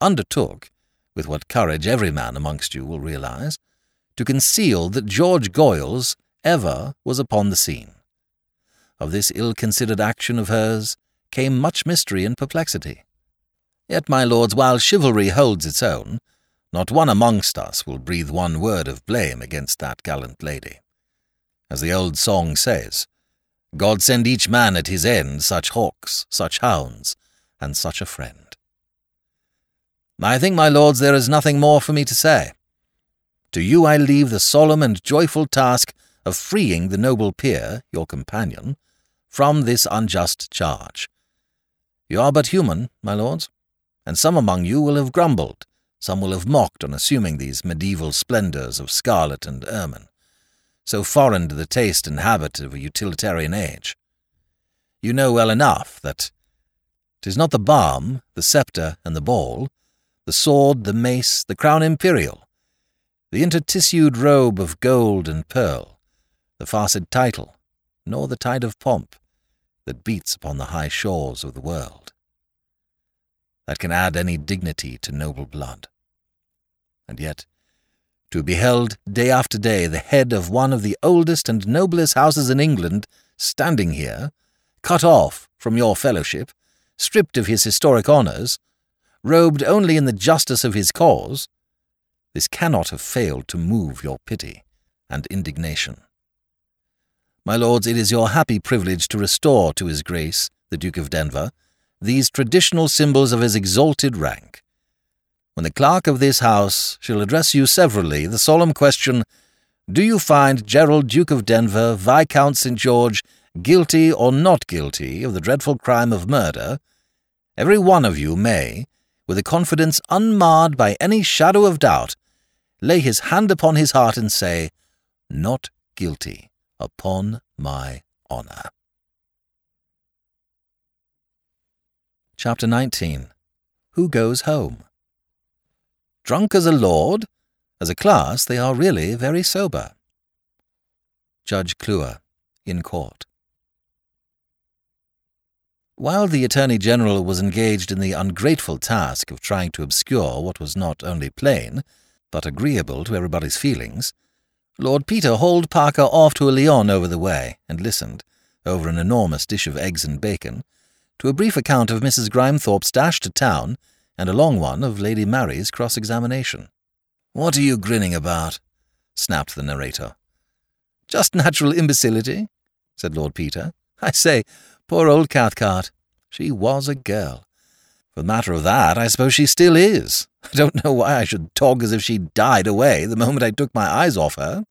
undertook, with what courage every man amongst you will realize, to conceal that George Goyles ever was upon the scene. Of this ill-considered action of hers came much mystery and perplexity. Yet, my lords, while chivalry holds its own, not one amongst us will breathe one word of blame against that gallant lady. As the old song says, God send each man at his end such hawks, such hounds, and such a friend. I think, my lords, there is nothing more for me to say. To you I leave the solemn and joyful task of freeing the noble peer, your companion, from this unjust charge. You are but human, my lords, and some among you will have grumbled, some will have mocked on assuming these medieval splendours of scarlet and ermine, so foreign to the taste and habit of a utilitarian age. You know well enough that 'tis not the balm, the sceptre, and the ball, the sword, the mace, the crown imperial, the intertissued robe of gold and pearl, the farced title, nor the tide of pomp that beats upon the high shores of the world, that can add any dignity to noble blood. And yet, to be beheld day after day the head of one of the oldest and noblest houses in England standing here, cut off from your fellowship, stripped of his historic honours, robed only in the justice of his cause, This cannot have failed to move your pity and indignation. My lords, it is your happy privilege to restore to His Grace, the Duke of Denver, these traditional symbols of his exalted rank. When the clerk of this house shall address you severally the solemn question, Do you find Gerald, Duke of Denver, Viscount St. George, guilty or not guilty of the dreadful crime of murder? Every one of you may, with a confidence unmarred by any shadow of doubt, lay his hand upon his heart and say, Not guilty, upon my honour. Chapter 19 Who Goes Home? Drunk as a lord, as a class they are really very sober. Judge Cluer, in court. While the Attorney General was engaged in the ungrateful task of trying to obscure what was not only plain, but agreeable to everybody's feelings, Lord Peter hauled Parker off to a Lyon over the way and listened, over an enormous dish of eggs and bacon, to a brief account of Mrs. Grimethorpe's dash to town and a long one of Lady Mary's cross examination. What are you grinning about? snapped the narrator. Just natural imbecility, said Lord Peter. I say, poor old Cathcart. She was a girl. For the matter of that, I suppose she still is. I don't know why I should talk as if she'd died away the moment I took my eyes off her.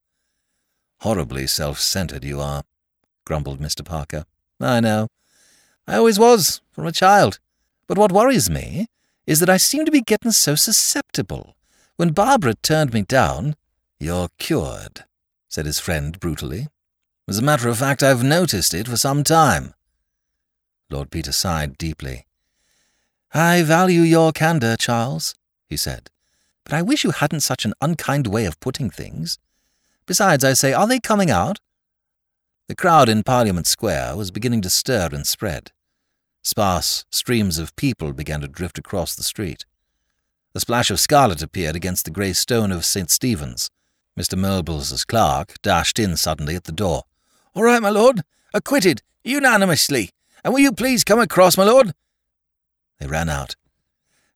Horribly self centred you are, grumbled Mr. Parker. I know. I always was, from a child. But what worries me is that I seem to be getting so susceptible. When Barbara turned me down, You're cured, said his friend brutally. As a matter of fact, I've noticed it for some time. Lord Peter sighed deeply. I value your candour, Charles, he said, but I wish you hadn't such an unkind way of putting things. Besides, I say, are they coming out? The crowd in Parliament Square was beginning to stir and spread. Sparse streams of people began to drift across the street. A splash of scarlet appeared against the grey stone of St. Stephen's. Mr. Murbles's clerk dashed in suddenly at the door. All right, my lord. Acquitted, unanimously. And will you please come across, my lord? They ran out.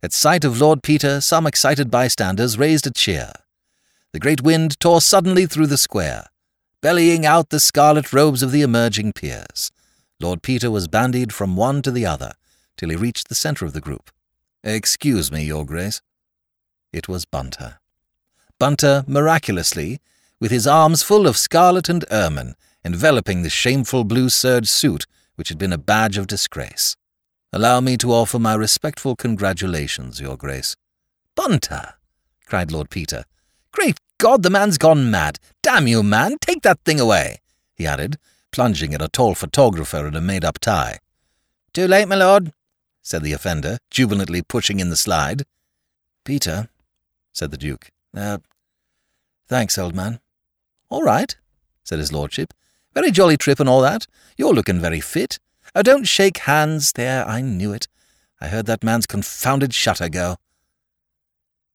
At sight of Lord Peter, some excited bystanders raised a cheer. The great wind tore suddenly through the square, bellying out the scarlet robes of the emerging peers. Lord Peter was bandied from one to the other, till he reached the centre of the group. Excuse me, Your Grace. It was Bunter. Bunter, miraculously, with his arms full of scarlet and ermine, enveloping the shameful blue serge suit which had been a badge of disgrace. Allow me to offer my respectful congratulations, Your Grace. Bunter! cried Lord Peter. Great God, the man's gone mad! Damn you, man, take that thing away! he added, plunging at a tall photographer in a made-up tie. Too late, my lord, said the offender, jubilantly pushing in the slide. Peter, said the Duke. Uh, thanks, old man. All right, said his lordship. Very jolly trip and all that. You're looking very fit. Oh, don't shake hands. There, I knew it. I heard that man's confounded shutter go.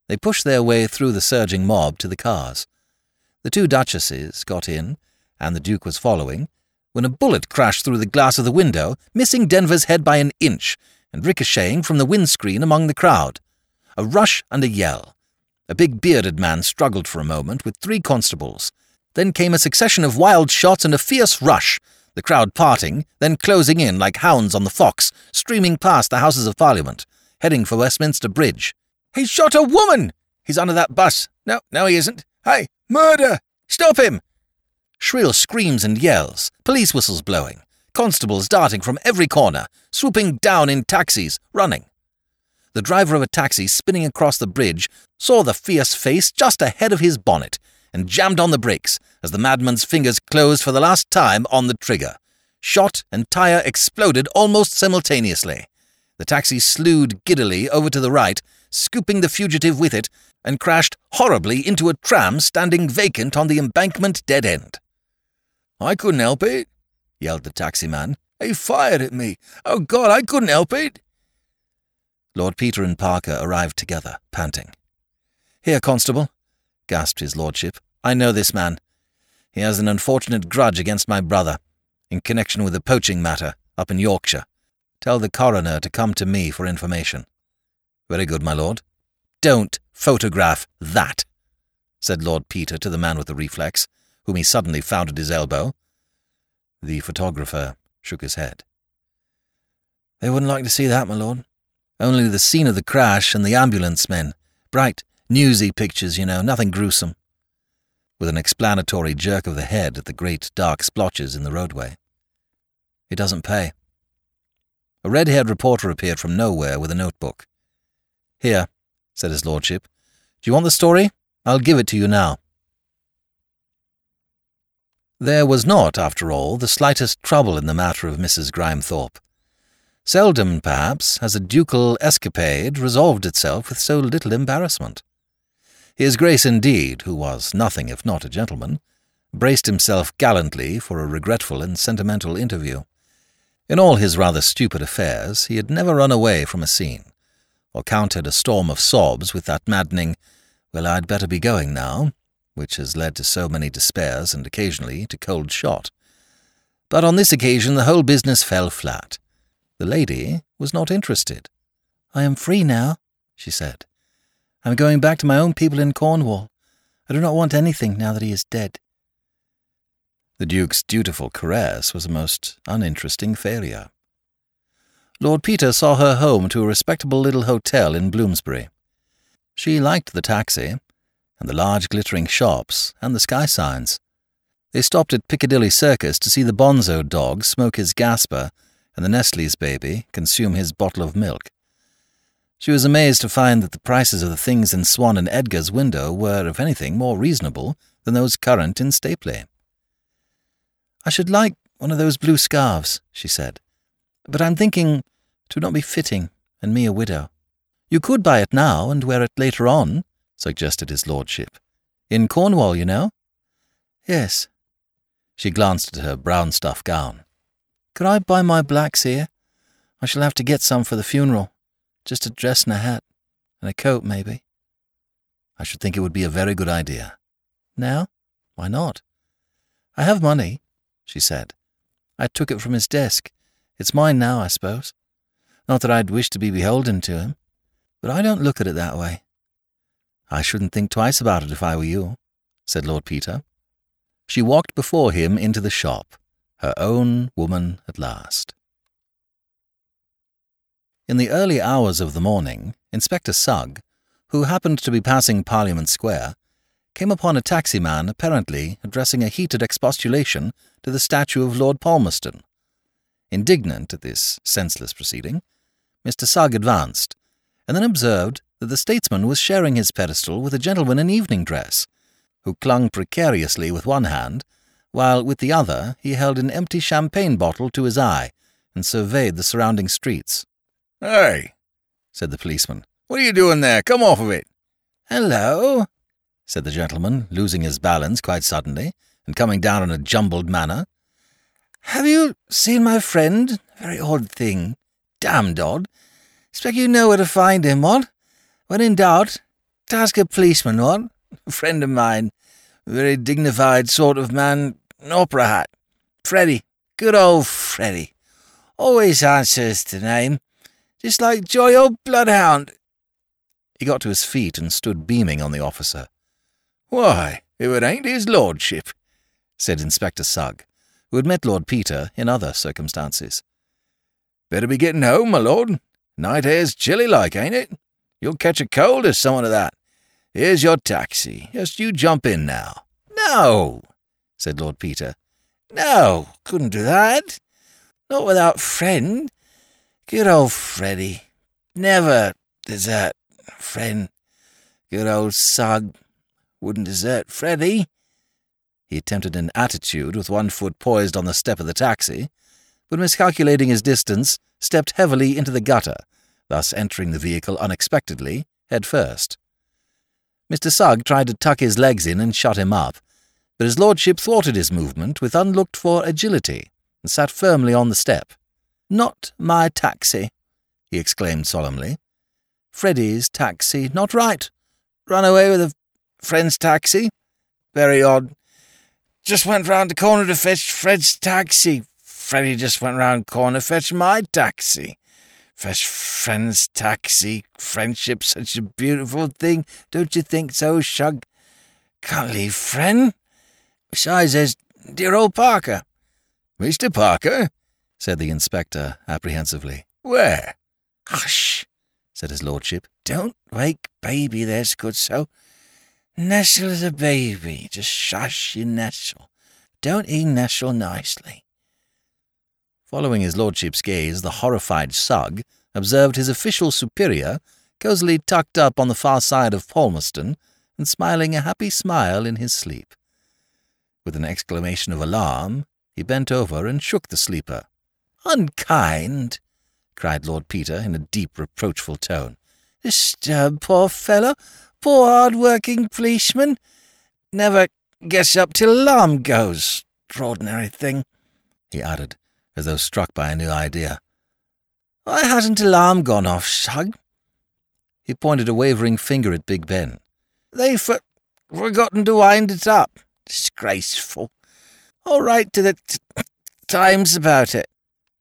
They pushed their way through the surging mob to the cars. The two duchesses got in, and the Duke was following, when a bullet crashed through the glass of the window, missing Denver's head by an inch and ricocheting from the windscreen among the crowd. A rush and a yell. A big bearded man struggled for a moment with three constables. Then came a succession of wild shots and a fierce rush, the crowd parting, then closing in like hounds on the fox, streaming past the Houses of Parliament, heading for Westminster Bridge. He shot a woman! He's under that bus. No, no, he isn't. Hey, murder! Stop him! Shrill screams and yells, police whistles blowing, constables darting from every corner, swooping down in taxis, running. The driver of a taxi spinning across the bridge saw the fierce face just ahead of his bonnet and jammed on the brakes as the madman's fingers closed for the last time on the trigger. Shot and tire exploded almost simultaneously. The taxi slewed giddily over to the right, scooping the fugitive with it, and crashed horribly into a tram standing vacant on the embankment dead end. I couldn't help it, yelled the taxi-man. He fired at me. Oh, God, I couldn't help it. Lord Peter and Parker arrived together, panting. Here, constable, gasped his lordship. I know this man. He has an unfortunate grudge against my brother, in connection with a poaching matter up in Yorkshire. Tell the coroner to come to me for information. Very good, my lord. Don't photograph that, said Lord Peter to the man with the reflex, whom he suddenly found at his elbow. The photographer shook his head. They wouldn't like to see that, my lord. Only the scene of the crash and the ambulance men. Bright, newsy pictures, you know, nothing gruesome. With an explanatory jerk of the head at the great dark splotches in the roadway. It doesn't pay. A red haired reporter appeared from nowhere with a notebook. Here, said his lordship. Do you want the story? I'll give it to you now. There was not, after all, the slightest trouble in the matter of Mrs. Grimethorpe. Seldom, perhaps, has a ducal escapade resolved itself with so little embarrassment. His Grace, indeed, who was nothing if not a gentleman, braced himself gallantly for a regretful and sentimental interview. In all his rather stupid affairs, he had never run away from a scene, or countered a storm of sobs with that maddening, well, I'd better be going now, which has led to so many despairs and occasionally to cold shot. But on this occasion the whole business fell flat. The lady was not interested. I am free now, she said. I am going back to my own people in Cornwall. I do not want anything now that he is dead. The Duke's dutiful caress was a most uninteresting failure. Lord Peter saw her home to a respectable little hotel in Bloomsbury. She liked the taxi, and the large glittering shops, and the sky signs. They stopped at Piccadilly Circus to see the Bonzo dog smoke his Gasper and the Nestle's baby consume his bottle of milk. She was amazed to find that the prices of the things in Swan and Edgar's window were, if anything, more reasonable than those current in Stapley. I should like one of those blue scarves, she said, but I'm thinking it would not be fitting, and me a widow. You could buy it now and wear it later on, suggested his lordship. In Cornwall, you know. Yes. She glanced at her brown stuff gown. Could I buy my blacks here? I shall have to get some for the funeral. Just a dress and a hat. And a coat, maybe. I should think it would be a very good idea. Now? Why not? I have money, she said. I took it from his desk. It's mine now, I suppose. Not that I'd wish to be beholden to him, but I don't look at it that way. I shouldn't think twice about it if I were you, said Lord Peter. She walked before him into the shop her own woman at last. In the early hours of the morning, Inspector Sugg, who happened to be passing Parliament Square, came upon a taxi-man apparently addressing a heated expostulation to the statue of Lord Palmerston. Indignant at this senseless proceeding, Mr. Sugg advanced, and then observed that the statesman was sharing his pedestal with a gentleman in evening dress, who clung precariously with one hand while with the other he held an empty champagne bottle to his eye and surveyed the surrounding streets. Hey, said the policeman, what are you doing there? Come off of it. Hello, said the gentleman, losing his balance quite suddenly and coming down in a jumbled manner. Have you seen my friend? Very odd thing. Damned odd. Expect you know where to find him, what? When in doubt, task a policeman, what? A friend of mine. Very dignified sort of man, An opera hat. Freddy. Good old Freddy. Always answers to name. Just like Joy old Bloodhound. He got to his feet and stood beaming on the officer. Why, if it ain't his lordship, said Inspector Sugg, who had met Lord Peter in other circumstances. Better be getting home, my lord. Night air's chilly like, ain't it? You'll catch a cold or something of that. Here's your taxi. Just you jump in now. No, said Lord Peter. No, couldn't do that. Not without friend. Good old Freddy. Never desert friend. Good old Sugg. Wouldn't desert Freddy. He attempted an attitude with one foot poised on the step of the taxi, but miscalculating his distance, stepped heavily into the gutter, thus entering the vehicle unexpectedly, head first. Mr. Sugg tried to tuck his legs in and shut him up, but his lordship thwarted his movement with unlooked-for agility and sat firmly on the step. Not my taxi, he exclaimed solemnly. Freddy's taxi, not right. Run away with a friend's taxi? Very odd. Just went round the corner to fetch Fred's taxi. Freddy just went round corner to fetch my taxi. Fetch friend's taxi. Friendship such a beautiful thing. Don't you think so, Shug? Can't leave friend. Besides, there's dear old Parker. Mr. Parker? Said the inspector apprehensively. Where? Hush, said his lordship. Don't wake baby, there's good so. Nestle a baby, just shush you nestle. Don't he nestle nicely? Following his lordship's gaze, the horrified Sugg observed his official superior cosily tucked up on the far side of Palmerston and smiling a happy smile in his sleep. With an exclamation of alarm, he bent over and shook the sleeper. Unkind, cried Lord Peter in a deep, reproachful tone. Disturb poor fellow, poor hard-working policeman. Never gets up till alarm goes. Extraordinary thing, he added, as though struck by a new idea. Why hasn't alarm gone off, Sugg? He pointed a wavering finger at Big Ben. They've for- forgotten to wind it up. Disgraceful. I'll write to the t- Times about it.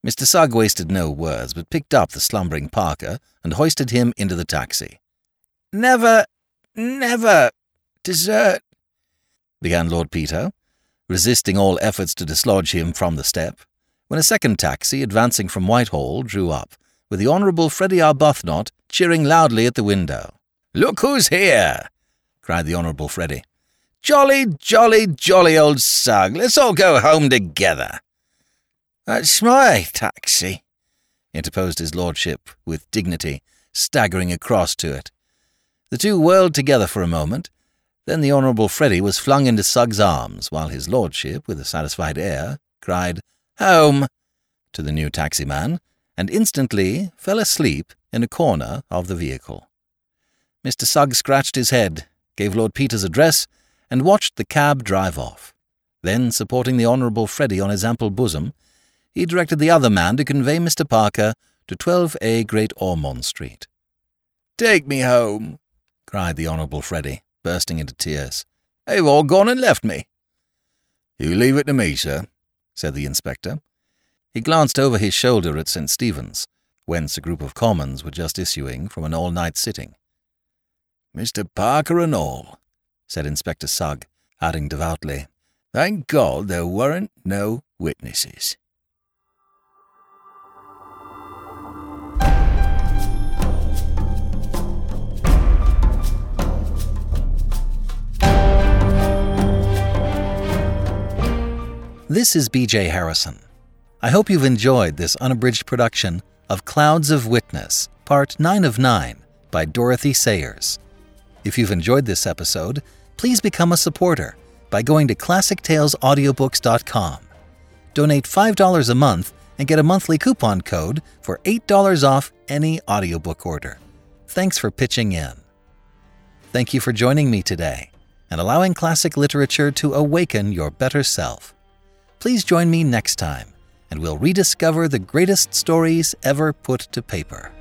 Mr. Sugg wasted no words, but picked up the slumbering Parker and hoisted him into the taxi. Never, never desert, began Lord Peter, resisting all efforts to dislodge him from the step, when a second taxi, advancing from Whitehall, drew up, with the Honourable Freddie Arbuthnot cheering loudly at the window. Look who's here! cried the Honourable Freddie. Jolly, jolly, jolly old Sugg. Let's all go home together. That's my taxi, interposed his lordship with dignity, staggering across to it. The two whirled together for a moment. Then the Honourable Freddy was flung into Sugg's arms, while his lordship, with a satisfied air, cried, Home! to the new taxi-man, and instantly fell asleep in a corner of the vehicle. Mr. Sugg scratched his head, gave Lord Peter's address, and watched the cab drive off. Then, supporting the Honourable Freddy on his ample bosom, he directed the other man to convey Mr. Parker to 12A Great Ormond Street. Take me home, cried the Honourable Freddy, bursting into tears. They've all gone and left me. You leave it to me, sir, said the inspector. He glanced over his shoulder at St. Stephen's, whence a group of commons were just issuing from an all-night sitting. Mr. Parker and all, said Inspector Sugg, adding devoutly, Thank God there weren't no witnesses. This is BJ Harrison. I hope you've enjoyed this unabridged production of Clouds of Witness, Part 9 of 9 by Dorothy Sayers. If you've enjoyed this episode, please become a supporter by going to ClassicTalesAudiobooks.com. Donate $5 a month and get a monthly coupon code for $8 off any audiobook order. Thanks for pitching in. Thank you for joining me today and allowing classic literature to awaken your better self. Please join me next time, and we'll rediscover the greatest stories ever put to paper.